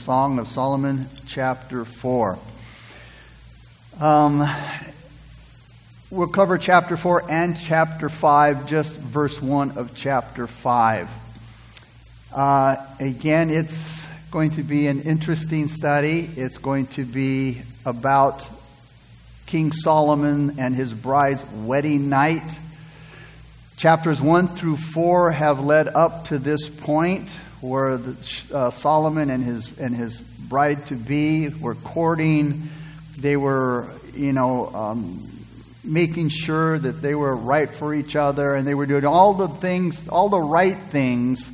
Song of Solomon, chapter 4. Um, we'll cover chapter 4 and chapter 5, just verse 1 of chapter 5. Uh, again, it's going to be an interesting study. It's going to be about King Solomon and his bride's wedding night. Chapters 1 through 4 have led up to this point where the, uh, Solomon and his, and his bride to be were courting. They were, you know, um, making sure that they were right for each other and they were doing all the things, all the right things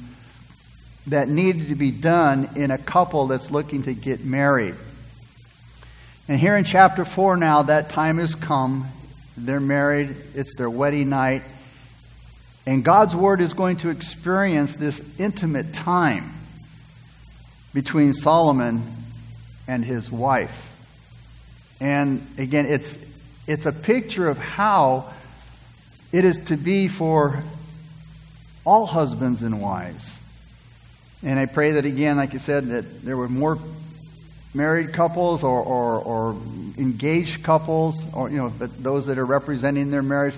that needed to be done in a couple that's looking to get married. And here in chapter 4 now, that time has come. They're married, it's their wedding night. And God's Word is going to experience this intimate time between Solomon and his wife. And again, it's, it's a picture of how it is to be for all husbands and wives. And I pray that again, like I said, that there were more married couples or, or, or engaged couples, or you know, those that are representing their marriage.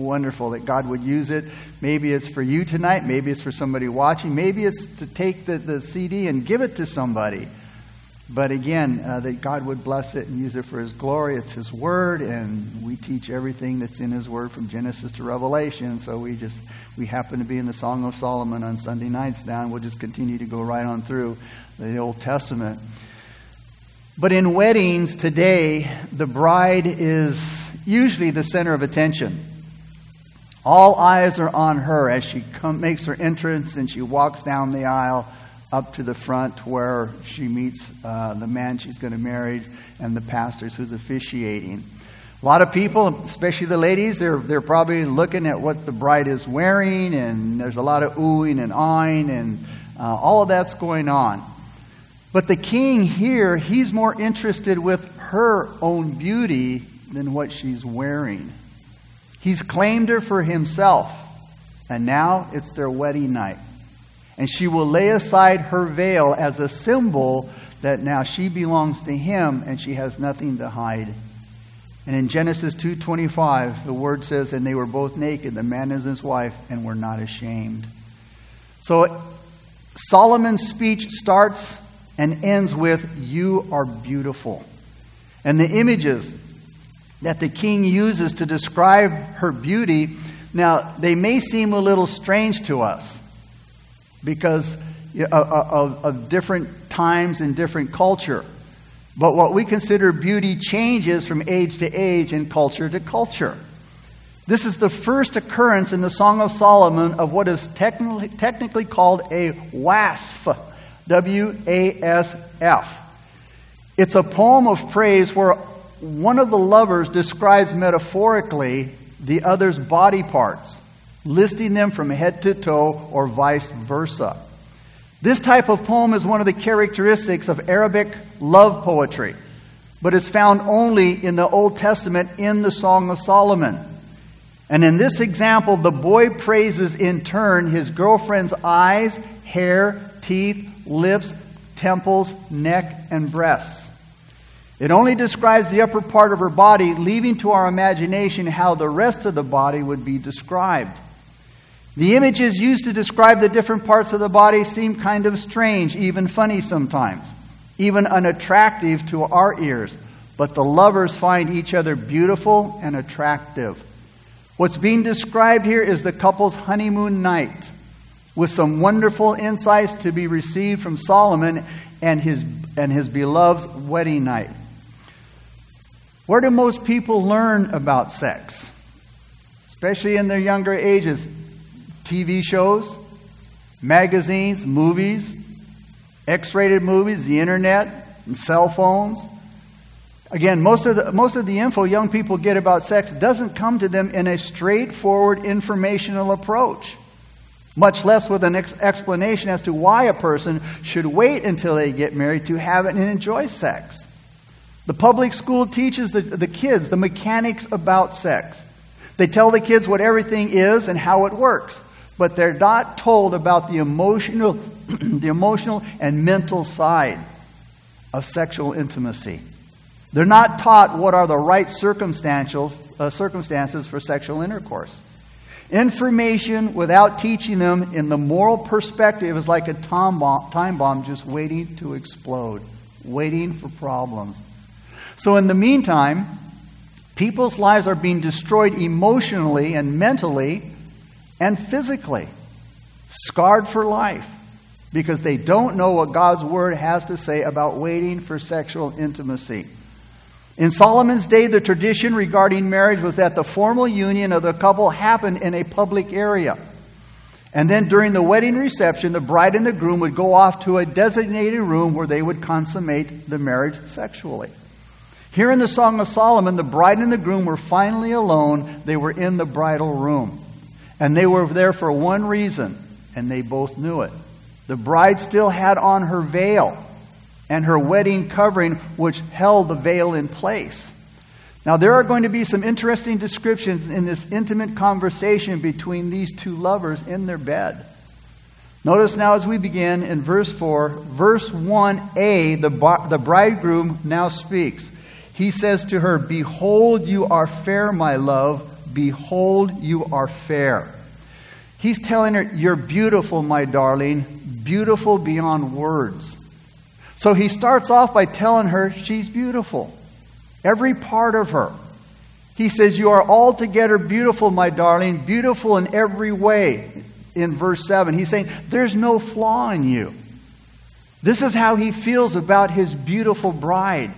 Wonderful that God would use it. Maybe it's for you tonight. Maybe it's for somebody watching. Maybe it's to take the, the CD and give it to somebody. But again, uh, that God would bless it and use it for His glory. It's His Word, and we teach everything that's in His Word from Genesis to Revelation. So we just we happen to be in the Song of Solomon on Sunday nights now, and we'll just continue to go right on through the Old Testament. But in weddings today, the bride is usually the center of attention. All eyes are on her as she come, makes her entrance and she walks down the aisle up to the front where she meets uh, the man she's going to marry and the pastors who's officiating. A lot of people, especially the ladies, they're, they're probably looking at what the bride is wearing, and there's a lot of oohing and awing, and uh, all of that's going on. But the king here, he's more interested with her own beauty than what she's wearing. He's claimed her for himself, and now it's their wedding night and she will lay aside her veil as a symbol that now she belongs to him and she has nothing to hide. And in Genesis 2:25, the word says and they were both naked, the man and his wife, and were not ashamed. So Solomon's speech starts and ends with you are beautiful. And the images that the king uses to describe her beauty, now they may seem a little strange to us because of, of different times and different culture. But what we consider beauty changes from age to age and culture to culture. This is the first occurrence in the Song of Solomon of what is technically, technically called a wasf. W A S F. It's a poem of praise where one of the lovers describes metaphorically the other's body parts listing them from head to toe or vice versa. This type of poem is one of the characteristics of Arabic love poetry, but it's found only in the Old Testament in the Song of Solomon. And in this example, the boy praises in turn his girlfriend's eyes, hair, teeth, lips, temples, neck, and breasts. It only describes the upper part of her body, leaving to our imagination how the rest of the body would be described. The images used to describe the different parts of the body seem kind of strange, even funny sometimes, even unattractive to our ears. But the lovers find each other beautiful and attractive. What's being described here is the couple's honeymoon night, with some wonderful insights to be received from Solomon and his, and his beloved's wedding night. Where do most people learn about sex? Especially in their younger ages. TV shows, magazines, movies, X rated movies, the internet, and cell phones. Again, most of, the, most of the info young people get about sex doesn't come to them in a straightforward informational approach, much less with an ex- explanation as to why a person should wait until they get married to have it and enjoy sex. The public school teaches the, the kids the mechanics about sex. They tell the kids what everything is and how it works. but they're not told about the emotional, the emotional and mental side of sexual intimacy. They're not taught what are the right circumstances, uh, circumstances for sexual intercourse. Information without teaching them in the moral perspective is like a time bomb, time bomb just waiting to explode, waiting for problems. So, in the meantime, people's lives are being destroyed emotionally and mentally and physically, scarred for life because they don't know what God's Word has to say about waiting for sexual intimacy. In Solomon's day, the tradition regarding marriage was that the formal union of the couple happened in a public area. And then during the wedding reception, the bride and the groom would go off to a designated room where they would consummate the marriage sexually. Here in the Song of Solomon, the bride and the groom were finally alone. They were in the bridal room. And they were there for one reason, and they both knew it. The bride still had on her veil and her wedding covering, which held the veil in place. Now, there are going to be some interesting descriptions in this intimate conversation between these two lovers in their bed. Notice now as we begin in verse 4, verse 1a, the, the bridegroom now speaks. He says to her, Behold, you are fair, my love. Behold, you are fair. He's telling her, You're beautiful, my darling, beautiful beyond words. So he starts off by telling her she's beautiful, every part of her. He says, You are altogether beautiful, my darling, beautiful in every way. In verse 7, he's saying, There's no flaw in you. This is how he feels about his beautiful bride.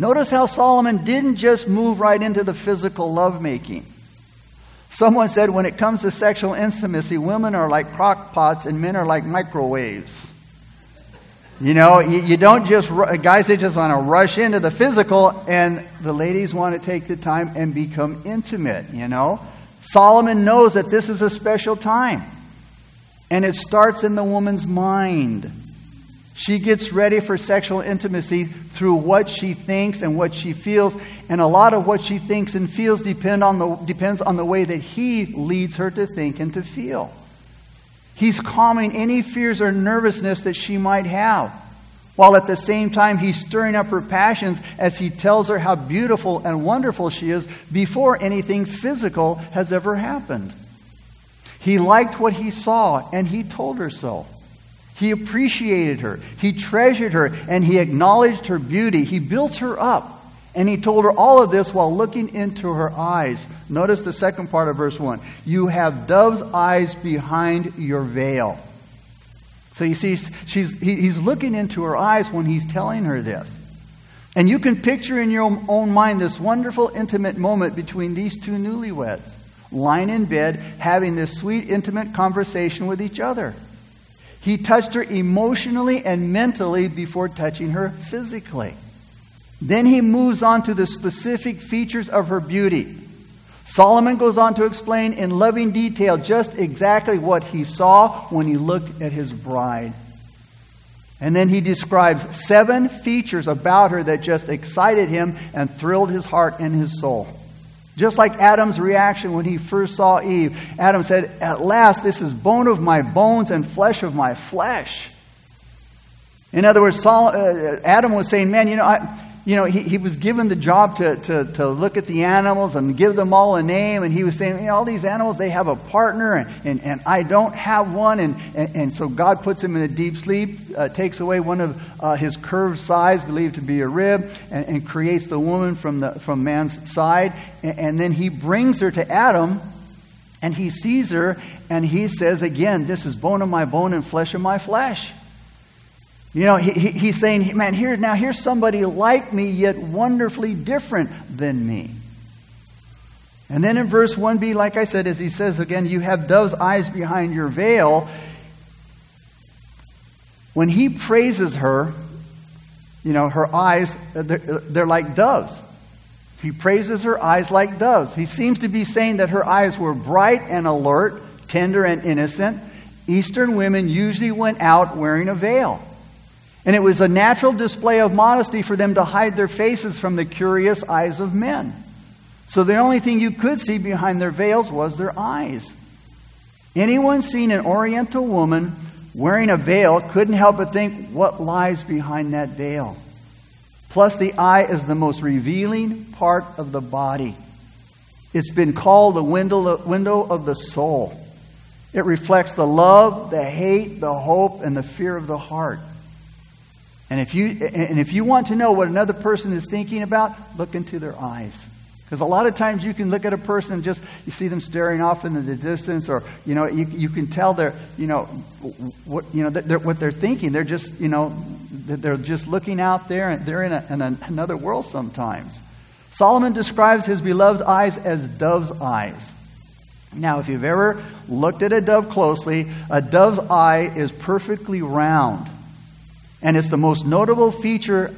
Notice how Solomon didn't just move right into the physical lovemaking. Someone said when it comes to sexual intimacy, women are like crock pots and men are like microwaves. You know, you, you don't just, guys, they just want to rush into the physical, and the ladies want to take the time and become intimate, you know. Solomon knows that this is a special time. And it starts in the woman's mind. She gets ready for sexual intimacy through what she thinks and what she feels. And a lot of what she thinks and feels depend on the, depends on the way that he leads her to think and to feel. He's calming any fears or nervousness that she might have, while at the same time he's stirring up her passions as he tells her how beautiful and wonderful she is before anything physical has ever happened. He liked what he saw, and he told her so. He appreciated her, he treasured her, and he acknowledged her beauty. He built her up. And he told her all of this while looking into her eyes. Notice the second part of verse 1. You have dove's eyes behind your veil. So you see, she's, he's looking into her eyes when he's telling her this. And you can picture in your own mind this wonderful, intimate moment between these two newlyweds, lying in bed, having this sweet, intimate conversation with each other. He touched her emotionally and mentally before touching her physically. Then he moves on to the specific features of her beauty. Solomon goes on to explain in loving detail just exactly what he saw when he looked at his bride. And then he describes seven features about her that just excited him and thrilled his heart and his soul. Just like Adam's reaction when he first saw Eve. Adam said, At last, this is bone of my bones and flesh of my flesh. In other words, uh, Adam was saying, Man, you know, I, you know, he, he was given the job to, to, to look at the animals and give them all a name. And he was saying, you know, all these animals, they have a partner, and, and, and I don't have one. And, and, and so God puts him in a deep sleep, uh, takes away one of uh, his curved sides, believed to be a rib, and, and creates the woman from, the, from man's side. And, and then he brings her to Adam, and he sees her, and he says, again, this is bone of my bone and flesh of my flesh. You know, he, he, he's saying, man, here, now here's somebody like me, yet wonderfully different than me. And then in verse 1b, like I said, as he says again, you have dove's eyes behind your veil. When he praises her, you know, her eyes, uh, they're, uh, they're like doves. He praises her eyes like doves. He seems to be saying that her eyes were bright and alert, tender and innocent. Eastern women usually went out wearing a veil. And it was a natural display of modesty for them to hide their faces from the curious eyes of men. So the only thing you could see behind their veils was their eyes. Anyone seeing an Oriental woman wearing a veil couldn't help but think what lies behind that veil. Plus, the eye is the most revealing part of the body. It's been called the window, of the soul. It reflects the love, the hate, the hope, and the fear of the heart. And if you, and if you want to know what another person is thinking about, look into their eyes. Because a lot of times you can look at a person and just you see them staring off into the distance, or you know you, you can tell they're you know what you know they're, what they're thinking. They're just you know they're just looking out there and they're in, a, in a, another world sometimes. Solomon describes his beloved eyes as dove's eyes. Now, if you've ever looked at a dove closely, a dove's eye is perfectly round, and it's the most notable feature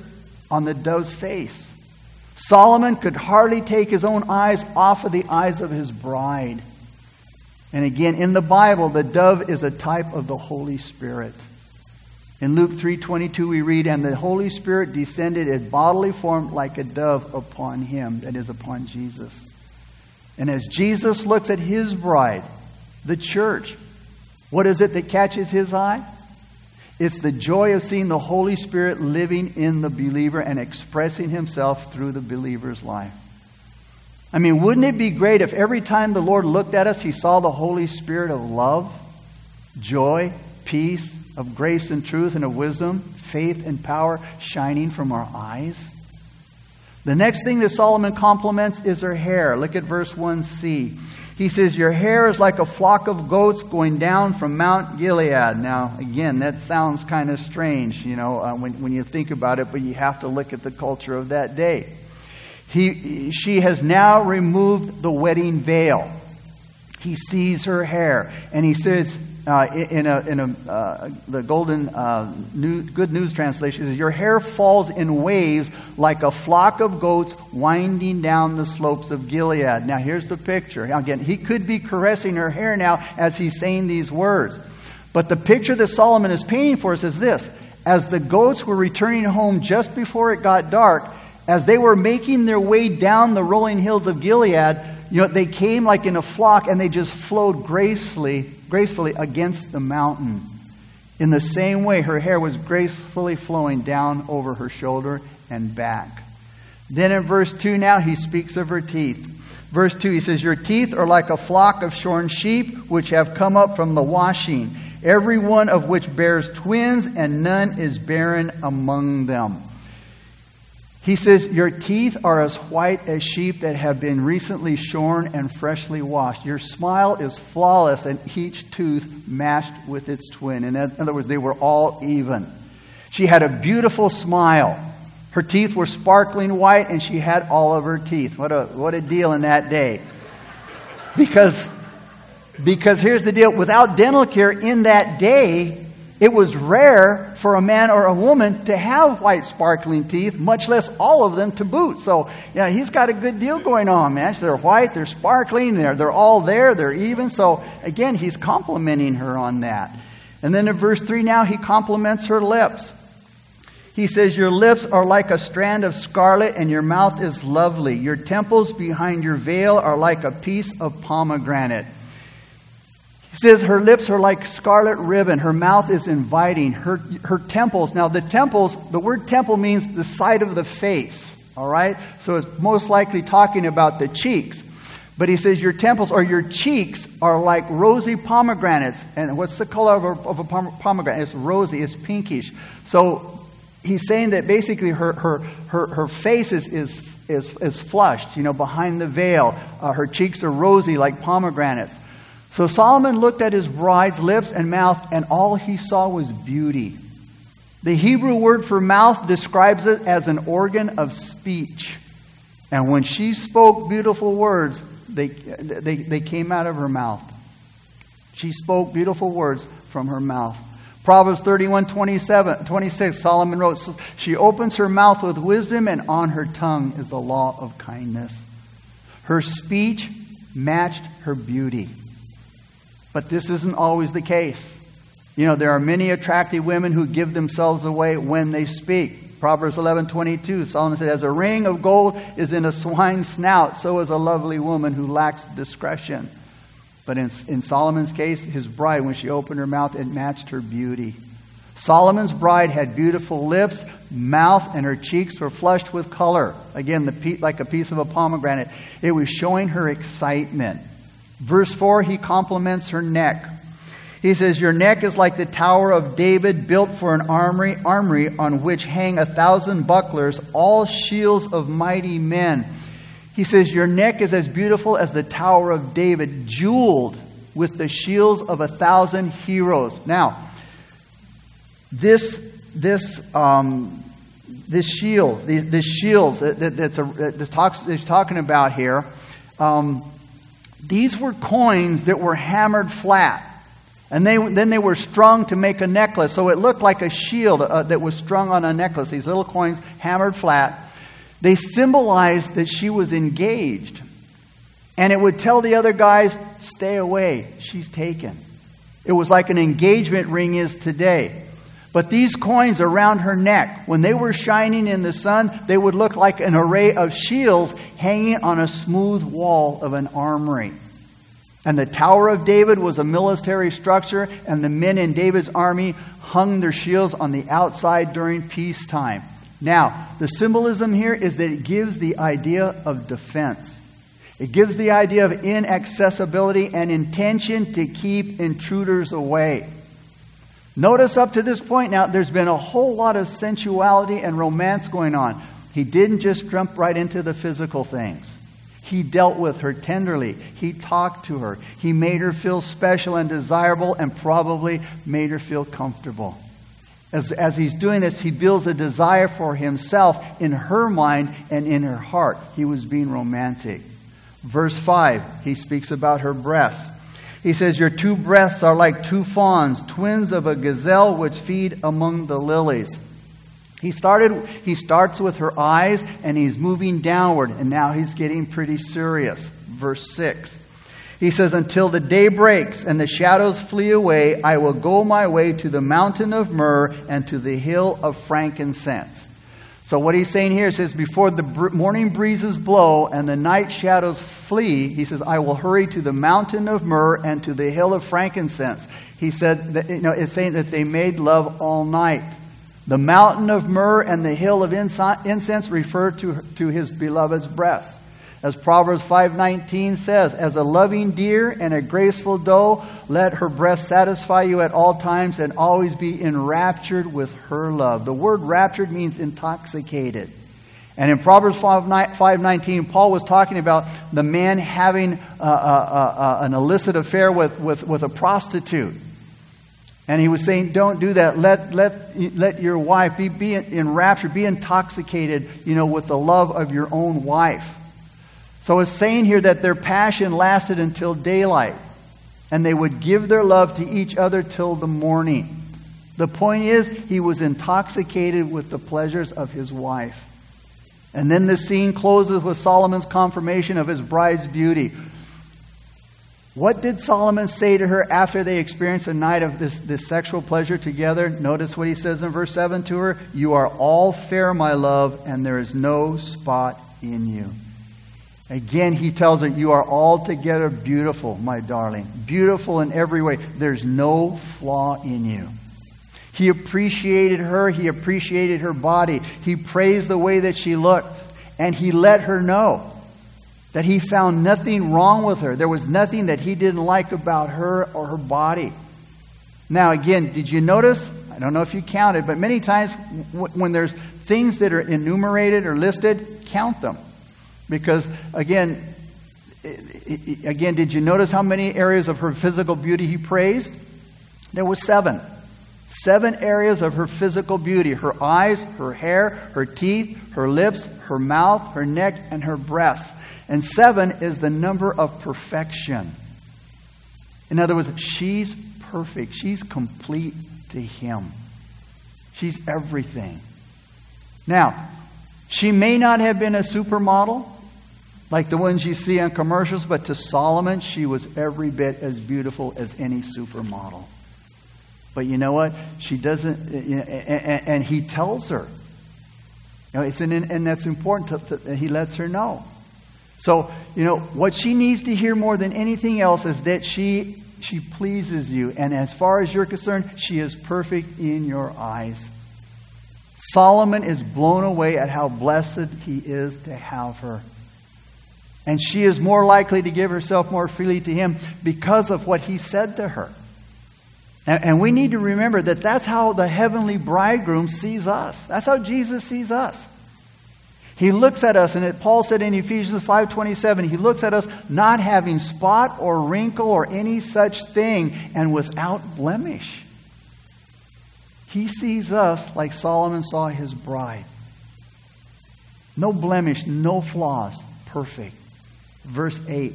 on the dove's face. Solomon could hardly take his own eyes off of the eyes of his bride. And again, in the Bible, the dove is a type of the Holy Spirit. In Luke 3:22 we read and the Holy Spirit descended in bodily form like a dove upon him that is upon Jesus. And as Jesus looks at his bride, the church, what is it that catches his eye? It's the joy of seeing the Holy Spirit living in the believer and expressing himself through the believer's life. I mean, wouldn't it be great if every time the Lord looked at us, he saw the Holy Spirit of love, joy, peace, of grace and truth and of wisdom, faith and power shining from our eyes? The next thing that Solomon compliments is her hair. Look at verse 1c. He says, Your hair is like a flock of goats going down from Mount Gilead. Now, again, that sounds kind of strange, you know, uh, when, when you think about it, but you have to look at the culture of that day. He, she has now removed the wedding veil. He sees her hair, and he says, uh, in a, in a, uh, the Golden uh, new, Good News translation says, Your hair falls in waves like a flock of goats winding down the slopes of Gilead. Now, here's the picture. Again, he could be caressing her hair now as he's saying these words. But the picture that Solomon is painting for us is this As the goats were returning home just before it got dark, as they were making their way down the rolling hills of Gilead, you know, they came like in a flock and they just flowed gracefully, gracefully against the mountain. In the same way, her hair was gracefully flowing down over her shoulder and back. Then in verse 2 now, he speaks of her teeth. Verse 2, he says, Your teeth are like a flock of shorn sheep which have come up from the washing, every one of which bears twins, and none is barren among them. He says, Your teeth are as white as sheep that have been recently shorn and freshly washed. Your smile is flawless, and each tooth matched with its twin. In other words, they were all even. She had a beautiful smile. Her teeth were sparkling white, and she had all of her teeth. What a, what a deal in that day. Because, because here's the deal without dental care in that day, it was rare for a man or a woman to have white sparkling teeth, much less all of them to boot. So, yeah, he's got a good deal going on, man. They're white, they're sparkling, they're, they're all there, they're even. So, again, he's complimenting her on that. And then in verse 3 now, he compliments her lips. He says, Your lips are like a strand of scarlet, and your mouth is lovely. Your temples behind your veil are like a piece of pomegranate. He says her lips are like scarlet ribbon. Her mouth is inviting. Her, her temples, now the temples, the word temple means the side of the face, all right? So it's most likely talking about the cheeks. But he says your temples or your cheeks are like rosy pomegranates. And what's the color of a, of a pomegranate? It's rosy, it's pinkish. So he's saying that basically her, her, her, her face is, is, is, is flushed, you know, behind the veil. Uh, her cheeks are rosy like pomegranates. So Solomon looked at his bride's lips and mouth, and all he saw was beauty. The Hebrew word for mouth describes it as an organ of speech. And when she spoke beautiful words, they, they, they came out of her mouth. She spoke beautiful words from her mouth. Proverbs 31 27, 26, Solomon wrote, She opens her mouth with wisdom, and on her tongue is the law of kindness. Her speech matched her beauty. But this isn't always the case. You know, there are many attractive women who give themselves away when they speak. Proverbs 11:22, Solomon said, "As a ring of gold is in a swine's snout, so is a lovely woman who lacks discretion." But in, in Solomon's case, his bride, when she opened her mouth, it matched her beauty. Solomon's bride had beautiful lips, mouth, and her cheeks were flushed with color. Again, the, like a piece of a pomegranate. It was showing her excitement. Verse 4, he compliments her neck. He says, Your neck is like the Tower of David, built for an armory, armory on which hang a thousand bucklers, all shields of mighty men. He says, Your neck is as beautiful as the Tower of David, jeweled with the shields of a thousand heroes. Now, this, this, um, this shield, this, this shields that, that, that's a, that talks, that's talking about here, um, these were coins that were hammered flat. And they, then they were strung to make a necklace. So it looked like a shield uh, that was strung on a necklace. These little coins hammered flat. They symbolized that she was engaged. And it would tell the other guys, stay away. She's taken. It was like an engagement ring is today. But these coins around her neck, when they were shining in the sun, they would look like an array of shields hanging on a smooth wall of an armory. And the Tower of David was a military structure, and the men in David's army hung their shields on the outside during peacetime. Now, the symbolism here is that it gives the idea of defense. It gives the idea of inaccessibility and intention to keep intruders away. Notice up to this point now, there's been a whole lot of sensuality and romance going on. He didn't just jump right into the physical things. He dealt with her tenderly. He talked to her. He made her feel special and desirable and probably made her feel comfortable. As, as he's doing this, he builds a desire for himself in her mind and in her heart. He was being romantic. Verse 5, he speaks about her breasts. He says, Your two breasts are like two fawns, twins of a gazelle which feed among the lilies. He started he starts with her eyes and he's moving downward and now he's getting pretty serious. Verse 6. He says until the day breaks and the shadows flee away I will go my way to the mountain of myrrh and to the hill of frankincense. So what he's saying here says before the morning breezes blow and the night shadows flee, he says I will hurry to the mountain of myrrh and to the hill of frankincense. He said that, you know it's saying that they made love all night. The mountain of myrrh and the hill of incense refer to, to his beloved's breasts. As Proverbs 5:19 says, as a loving deer and a graceful doe, let her breast satisfy you at all times and always be enraptured with her love. The word raptured means intoxicated. And in Proverbs 5:19, Paul was talking about the man having uh, uh, uh, an illicit affair with, with, with a prostitute. And he was saying, don't do that. Let, let, let your wife be, be enraptured, be intoxicated, you know, with the love of your own wife. So it's saying here that their passion lasted until daylight. And they would give their love to each other till the morning. The point is, he was intoxicated with the pleasures of his wife. And then the scene closes with Solomon's confirmation of his bride's beauty. What did Solomon say to her after they experienced a night of this, this sexual pleasure together? Notice what he says in verse 7 to her You are all fair, my love, and there is no spot in you. Again, he tells her, You are altogether beautiful, my darling. Beautiful in every way. There's no flaw in you. He appreciated her. He appreciated her body. He praised the way that she looked. And he let her know that he found nothing wrong with her. There was nothing that he didn't like about her or her body. Now, again, did you notice? I don't know if you counted, but many times when there's things that are enumerated or listed, count them. Because, again, again, did you notice how many areas of her physical beauty he praised? There were seven. Seven areas of her physical beauty her eyes, her hair, her teeth, her lips, her mouth, her neck, and her breasts. And seven is the number of perfection. In other words, she's perfect. She's complete to him. She's everything. Now, she may not have been a supermodel like the ones you see on commercials, but to Solomon, she was every bit as beautiful as any supermodel. But you know what? She doesn't, eh, and he tells her. You know, it's an, and that's important. To, to, he lets her know. So, you know, what she needs to hear more than anything else is that she she pleases you. And as far as you're concerned, she is perfect in your eyes. Solomon is blown away at how blessed he is to have her. And she is more likely to give herself more freely to him because of what he said to her. And, and, we need to remember that that's how the heavenly bridegroom sees us. That's how Jesus sees us. He looks at us, and it, Paul said in Ephesians 5.27, he looks at us not having spot or wrinkle or any such thing, and without blemish. He sees us like Solomon saw his bride. No blemish, no flaws, perfect. Verse 8.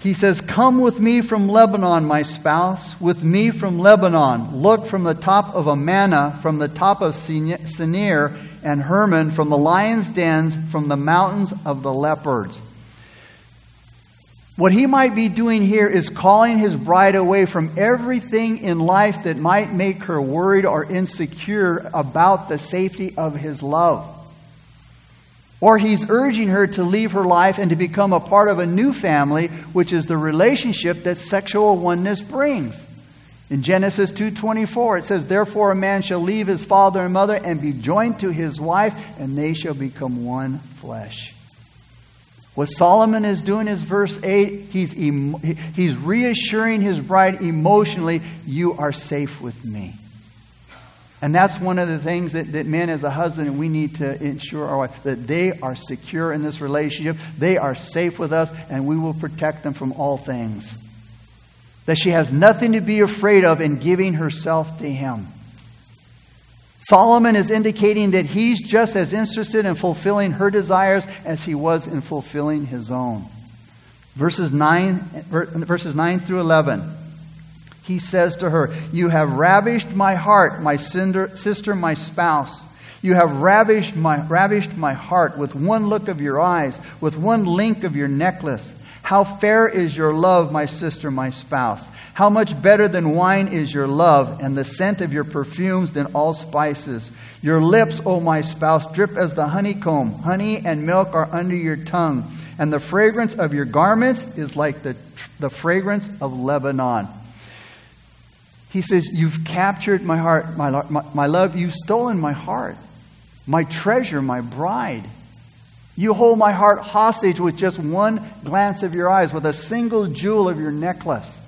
He says, Come with me from Lebanon, my spouse, with me from Lebanon. Look from the top of Amana, from the top of Senir and Hermon, from the lion's dens, from the mountains of the leopards. What he might be doing here is calling his bride away from everything in life that might make her worried or insecure about the safety of his love. Or he's urging her to leave her life and to become a part of a new family, which is the relationship that sexual oneness brings. In Genesis 2:24 it says therefore a man shall leave his father and mother and be joined to his wife and they shall become one flesh. What Solomon is doing is verse 8 he's he's reassuring his bride emotionally you are safe with me. And that's one of the things that, that men as a husband, we need to ensure our wife, that they are secure in this relationship. They are safe with us, and we will protect them from all things. That she has nothing to be afraid of in giving herself to him. Solomon is indicating that he's just as interested in fulfilling her desires as he was in fulfilling his own. Verses 9, verses 9 through 11 he says to her, You have ravished my heart, my sister, my spouse. You have ravished my, ravished my heart with one look of your eyes, with one link of your necklace. How fair is your love, my sister, my spouse. How much better than wine is your love, and the scent of your perfumes than all spices. Your lips, O my spouse, drip as the honeycomb. Honey and milk are under your tongue, and the fragrance of your garments is like the, the fragrance of Lebanon. He says, You've captured my heart, my, my, my love. You've stolen my heart, my treasure, my bride. You hold my heart hostage with just one glance of your eyes, with a single jewel of your necklace.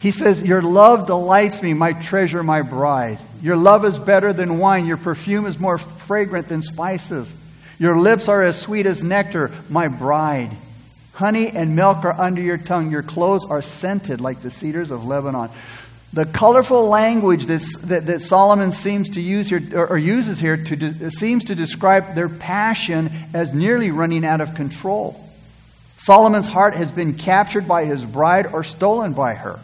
He says, Your love delights me, my treasure, my bride. Your love is better than wine. Your perfume is more fragrant than spices. Your lips are as sweet as nectar, my bride. Honey and milk are under your tongue. Your clothes are scented like the cedars of Lebanon. The colorful language that, that Solomon seems to use here, or, or uses here, to de, seems to describe their passion as nearly running out of control. Solomon's heart has been captured by his bride or stolen by her.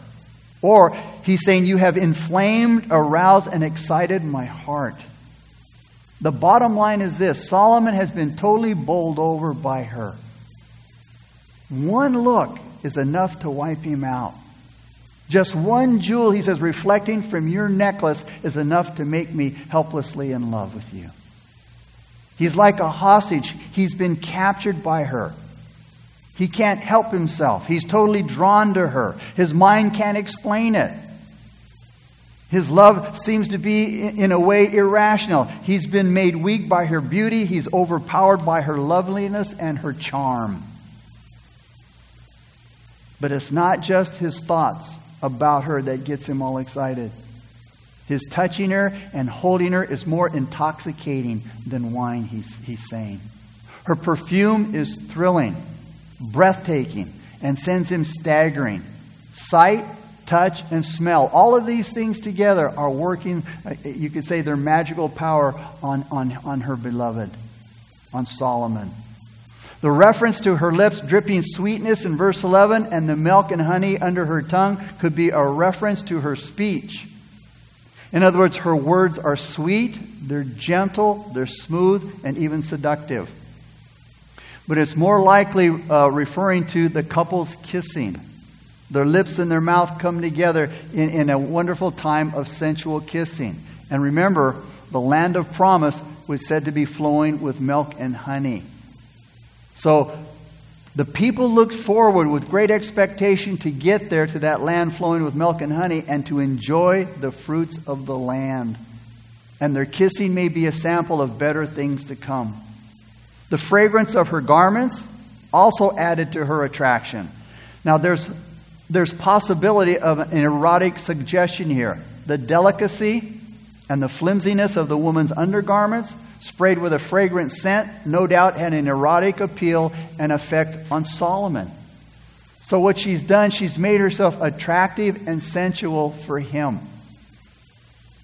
Or he's saying, You have inflamed, aroused, and excited my heart. The bottom line is this Solomon has been totally bowled over by her. One look is enough to wipe him out. Just one jewel, he says, reflecting from your necklace is enough to make me helplessly in love with you. He's like a hostage. He's been captured by her. He can't help himself. He's totally drawn to her. His mind can't explain it. His love seems to be, in a way, irrational. He's been made weak by her beauty. He's overpowered by her loveliness and her charm. But it's not just his thoughts about her that gets him all excited. His touching her and holding her is more intoxicating than wine, he's, he's saying. Her perfume is thrilling, breathtaking, and sends him staggering. Sight, touch, and smell, all of these things together are working, you could say, their magical power on, on, on her beloved, on Solomon. The reference to her lips dripping sweetness in verse 11 and the milk and honey under her tongue could be a reference to her speech. In other words, her words are sweet, they're gentle, they're smooth, and even seductive. But it's more likely uh, referring to the couple's kissing. Their lips and their mouth come together in, in a wonderful time of sensual kissing. And remember, the land of promise was said to be flowing with milk and honey. So the people looked forward with great expectation to get there to that land flowing with milk and honey and to enjoy the fruits of the land. And their kissing may be a sample of better things to come. The fragrance of her garments also added to her attraction. Now there's there's possibility of an erotic suggestion here. The delicacy and the flimsiness of the woman's undergarments sprayed with a fragrant scent, no doubt had an erotic appeal and effect on Solomon. So, what she's done, she's made herself attractive and sensual for him.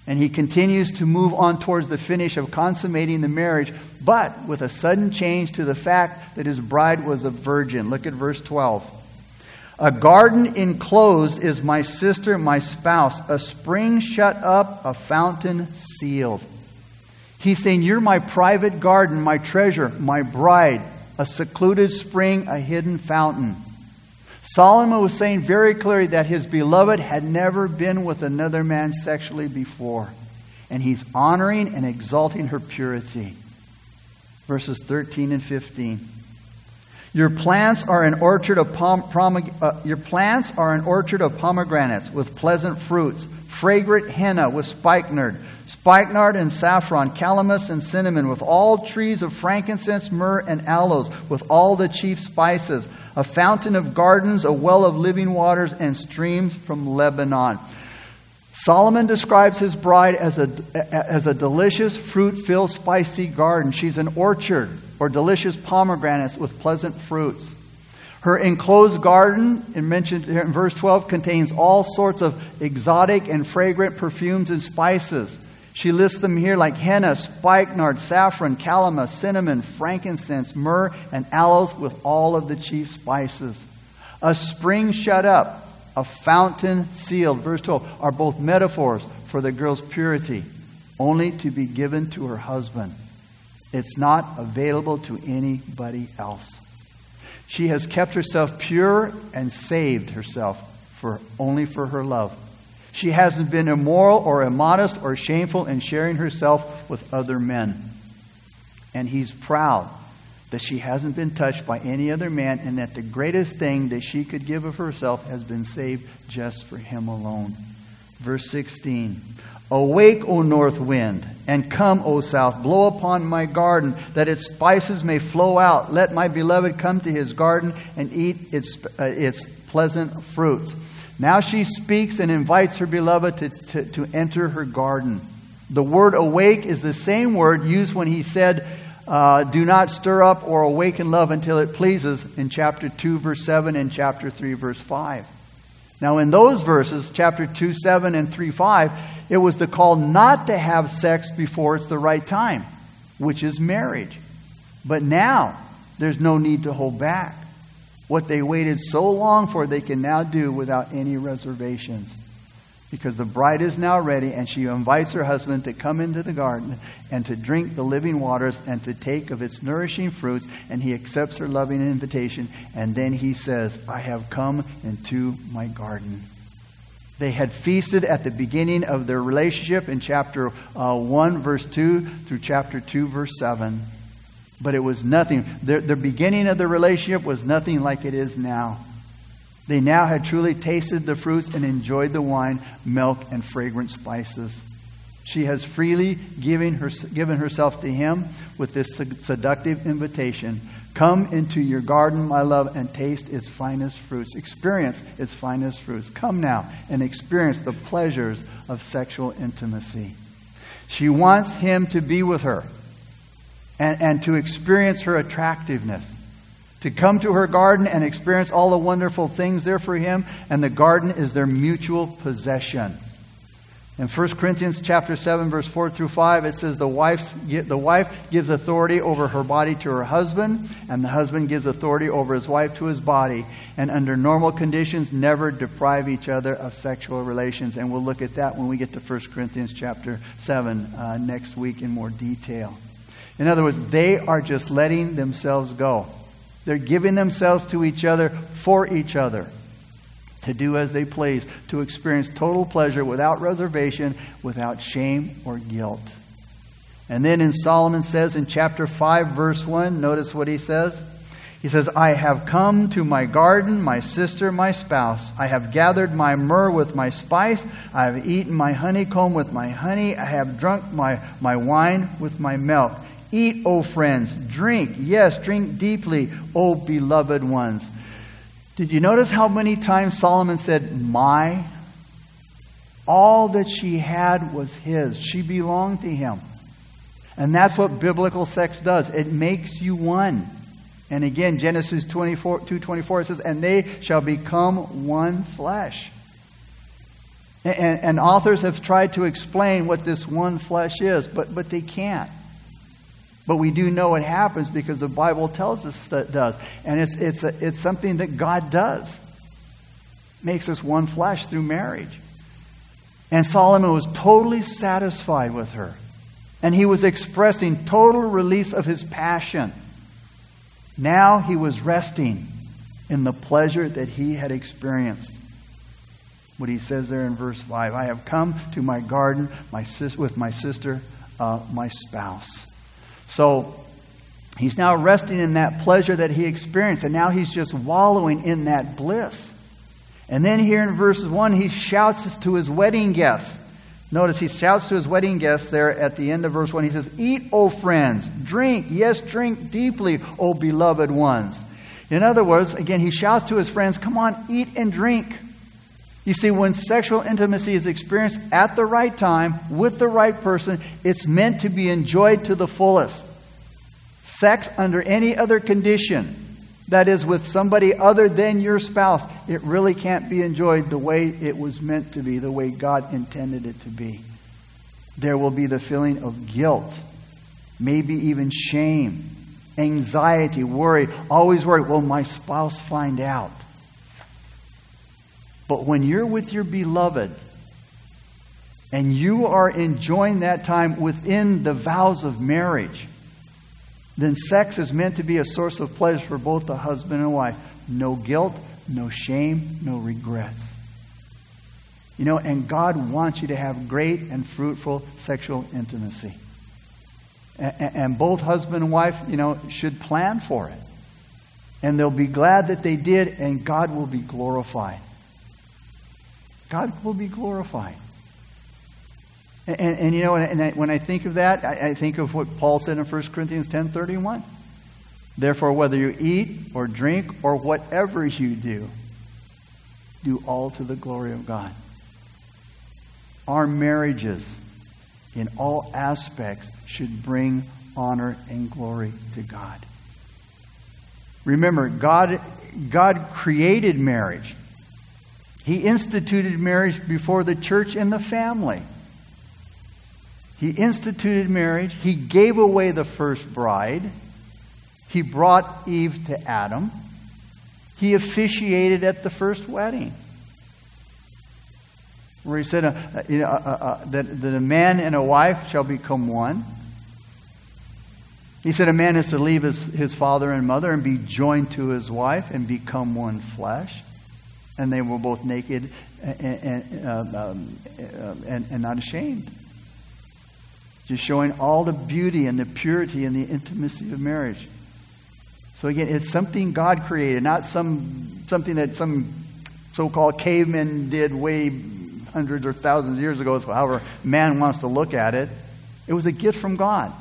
And he continues to move on towards the finish of consummating the marriage, but with a sudden change to the fact that his bride was a virgin. Look at verse 12. A garden enclosed is my sister, my spouse, a spring shut up, a fountain sealed. He's saying, You're my private garden, my treasure, my bride, a secluded spring, a hidden fountain. Solomon was saying very clearly that his beloved had never been with another man sexually before. And he's honoring and exalting her purity. Verses 13 and 15. Your plants are an orchard of pom- prom- uh, your plants are an orchard of pomegranates with pleasant fruits, fragrant henna with spikenard, spikenard and saffron, calamus and cinnamon, with all trees of frankincense, myrrh, and aloes, with all the chief spices, a fountain of gardens, a well of living waters, and streams from Lebanon. Solomon describes his bride as a, as a delicious, fruit filled, spicy garden. She's an orchard or delicious pomegranates with pleasant fruits. Her enclosed garden, mentioned here in verse 12, contains all sorts of exotic and fragrant perfumes and spices. She lists them here like henna, spikenard, saffron, calamus, cinnamon, frankincense, myrrh, and aloes with all of the chief spices. A spring shut up, a fountain sealed, verse 12, are both metaphors for the girl's purity, only to be given to her husband. It's not available to anybody else. She has kept herself pure and saved herself for only for her love. She hasn't been immoral or immodest or shameful in sharing herself with other men. And he's proud that she hasn't been touched by any other man and that the greatest thing that she could give of herself has been saved just for him alone. Verse 16 Awake, O north wind, and come, O south. Blow upon my garden, that its spices may flow out. Let my beloved come to his garden and eat its, uh, its pleasant fruits. Now she speaks and invites her beloved to, to, to enter her garden. The word awake is the same word used when he said, uh, Do not stir up or awaken love until it pleases in chapter 2, verse 7, and chapter 3, verse 5. Now, in those verses, chapter 2, 7, and 3, 5, it was the call not to have sex before it's the right time, which is marriage. But now, there's no need to hold back. What they waited so long for, they can now do without any reservations. Because the bride is now ready, and she invites her husband to come into the garden and to drink the living waters and to take of its nourishing fruits. And he accepts her loving invitation. And then he says, I have come into my garden. They had feasted at the beginning of their relationship in chapter uh, 1, verse 2, through chapter 2, verse 7. But it was nothing. The, the beginning of the relationship was nothing like it is now. They now had truly tasted the fruits and enjoyed the wine, milk, and fragrant spices. She has freely given, her, given herself to him with this seductive invitation Come into your garden, my love, and taste its finest fruits. Experience its finest fruits. Come now and experience the pleasures of sexual intimacy. She wants him to be with her and, and to experience her attractiveness. To come to her garden and experience all the wonderful things there for him, and the garden is their mutual possession. In 1 Corinthians chapter 7, verse 4 through 5, it says the, wife's, the wife gives authority over her body to her husband, and the husband gives authority over his wife to his body, and under normal conditions, never deprive each other of sexual relations. And we'll look at that when we get to 1 Corinthians chapter 7 uh, next week in more detail. In other words, they are just letting themselves go. They're giving themselves to each other for each other to do as they please, to experience total pleasure without reservation, without shame or guilt. And then in Solomon says in chapter 5, verse 1, notice what he says. He says, I have come to my garden, my sister, my spouse. I have gathered my myrrh with my spice. I have eaten my honeycomb with my honey. I have drunk my, my wine with my milk. Eat, O friends, drink. Yes, drink deeply, O beloved ones. Did you notice how many times Solomon said, My? All that she had was his. She belonged to him. And that's what biblical sex does. It makes you one. And again, Genesis 24, 2.24 says, And they shall become one flesh. And, and, authors have tried to explain what this one flesh is, but, but they can't. But we do know it happens because the Bible tells us that it does. And it's, it's, a, it's something that God does. Makes us one flesh through marriage. And Solomon was totally satisfied with her. And he was expressing total release of his passion. Now he was resting in the pleasure that he had experienced. What he says there in verse 5 I have come to my garden my sis- with my sister, uh, my spouse. So he's now resting in that pleasure that he experienced, and now he's just wallowing in that bliss. And then here in verse 1, he shouts to his wedding guests. Notice he shouts to his wedding guests there at the end of verse 1. He says, Eat, O friends, drink, yes, drink deeply, O beloved ones. In other words, again, he shouts to his friends, Come on, eat and drink. You see, when sexual intimacy is experienced at the right time with the right person, it's meant to be enjoyed to the fullest. Sex under any other condition that is with somebody other than your spouse, it really can't be enjoyed the way it was meant to be, the way God intended it to be. There will be the feeling of guilt, maybe even shame, anxiety, worry, always worry, will my spouse find out? But when you're with your beloved and you are enjoying that time within the vows of marriage, then sex is meant to be a source of pleasure for both the husband and wife. No guilt, no shame, no regrets. You know, and God wants you to have great and fruitful sexual intimacy. And both husband and wife, you know, should plan for it. And they'll be glad that they did, and God will be glorified. God will be glorified. And, and you know, and I, when I think of that, I, I, think of what Paul said in 1 Corinthians 10.31. Therefore, whether you eat or drink or whatever you do, do all to the glory of God. Our marriages, in all aspects, should bring honor and glory to God. Remember, God, God created marriage. He instituted marriage before the church and the family. He instituted marriage. He gave away the first bride. He brought Eve to Adam. He officiated at the first wedding. Where he said uh, uh uh, uh, uh, that, that a man and a wife shall become one. He said a man is to leave his, his father and mother and be joined to his wife and become one flesh. And they were both naked and, and, um, and, and not ashamed. Just showing all the beauty and the purity and the intimacy of marriage. So again, it's something God created, not some something that some so-called cavemen did way hundreds or thousands of years ago, however man wants to look at it. It was a gift from God.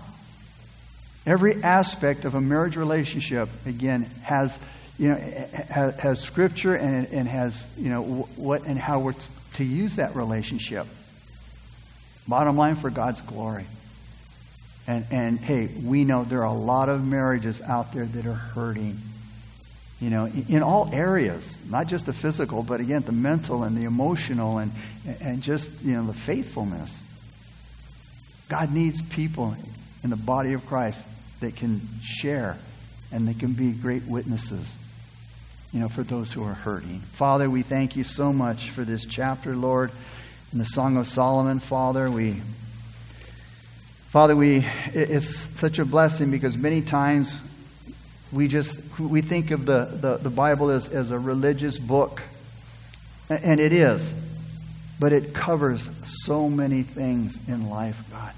Every aspect of a marriage relationship, again, has you know has, has scripture and, and has you know what and how we're to use that relationship. Bottom line for God's glory. And, and hey, we know there are a lot of marriages out there that are hurting. You know, in, in all areas, not just the physical, but again, the mental and the emotional and, and just, you know, the faithfulness. God needs people in the body of Christ that can share and they can be great witnesses, you know, for those who are hurting. Father, we thank you so much for this chapter, Lord. In the Song of Solomon, Father, we Father, we, it's such a blessing because many times we just we think of the, the, the Bible as, as a religious book. And it is. But it covers so many things in life, God.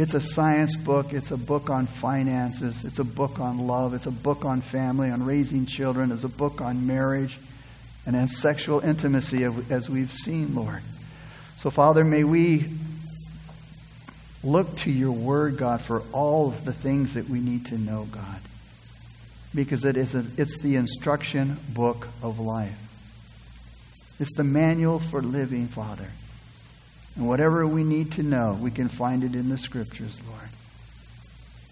It's a science book. It's a book on finances. It's a book on love. It's a book on family, on raising children. It's a book on marriage and on sexual intimacy, as we've seen, Lord. So, Father, may we look to your word, God, for all of the things that we need to know, God. Because it is a, it's the instruction book of life. It's the manual for living, Father. And whatever we need to know, we can find it in the scriptures, Lord.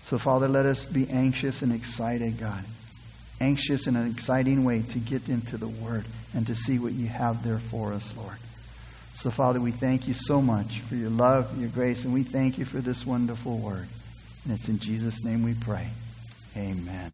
So, Father, let us be anxious and excited, God. Anxious in an exciting way to get into the Word and to see what you have there for us, Lord. So, Father, we thank you so much for your love, your grace, and we thank you for this wonderful Word. And it's in Jesus' name we pray. Amen.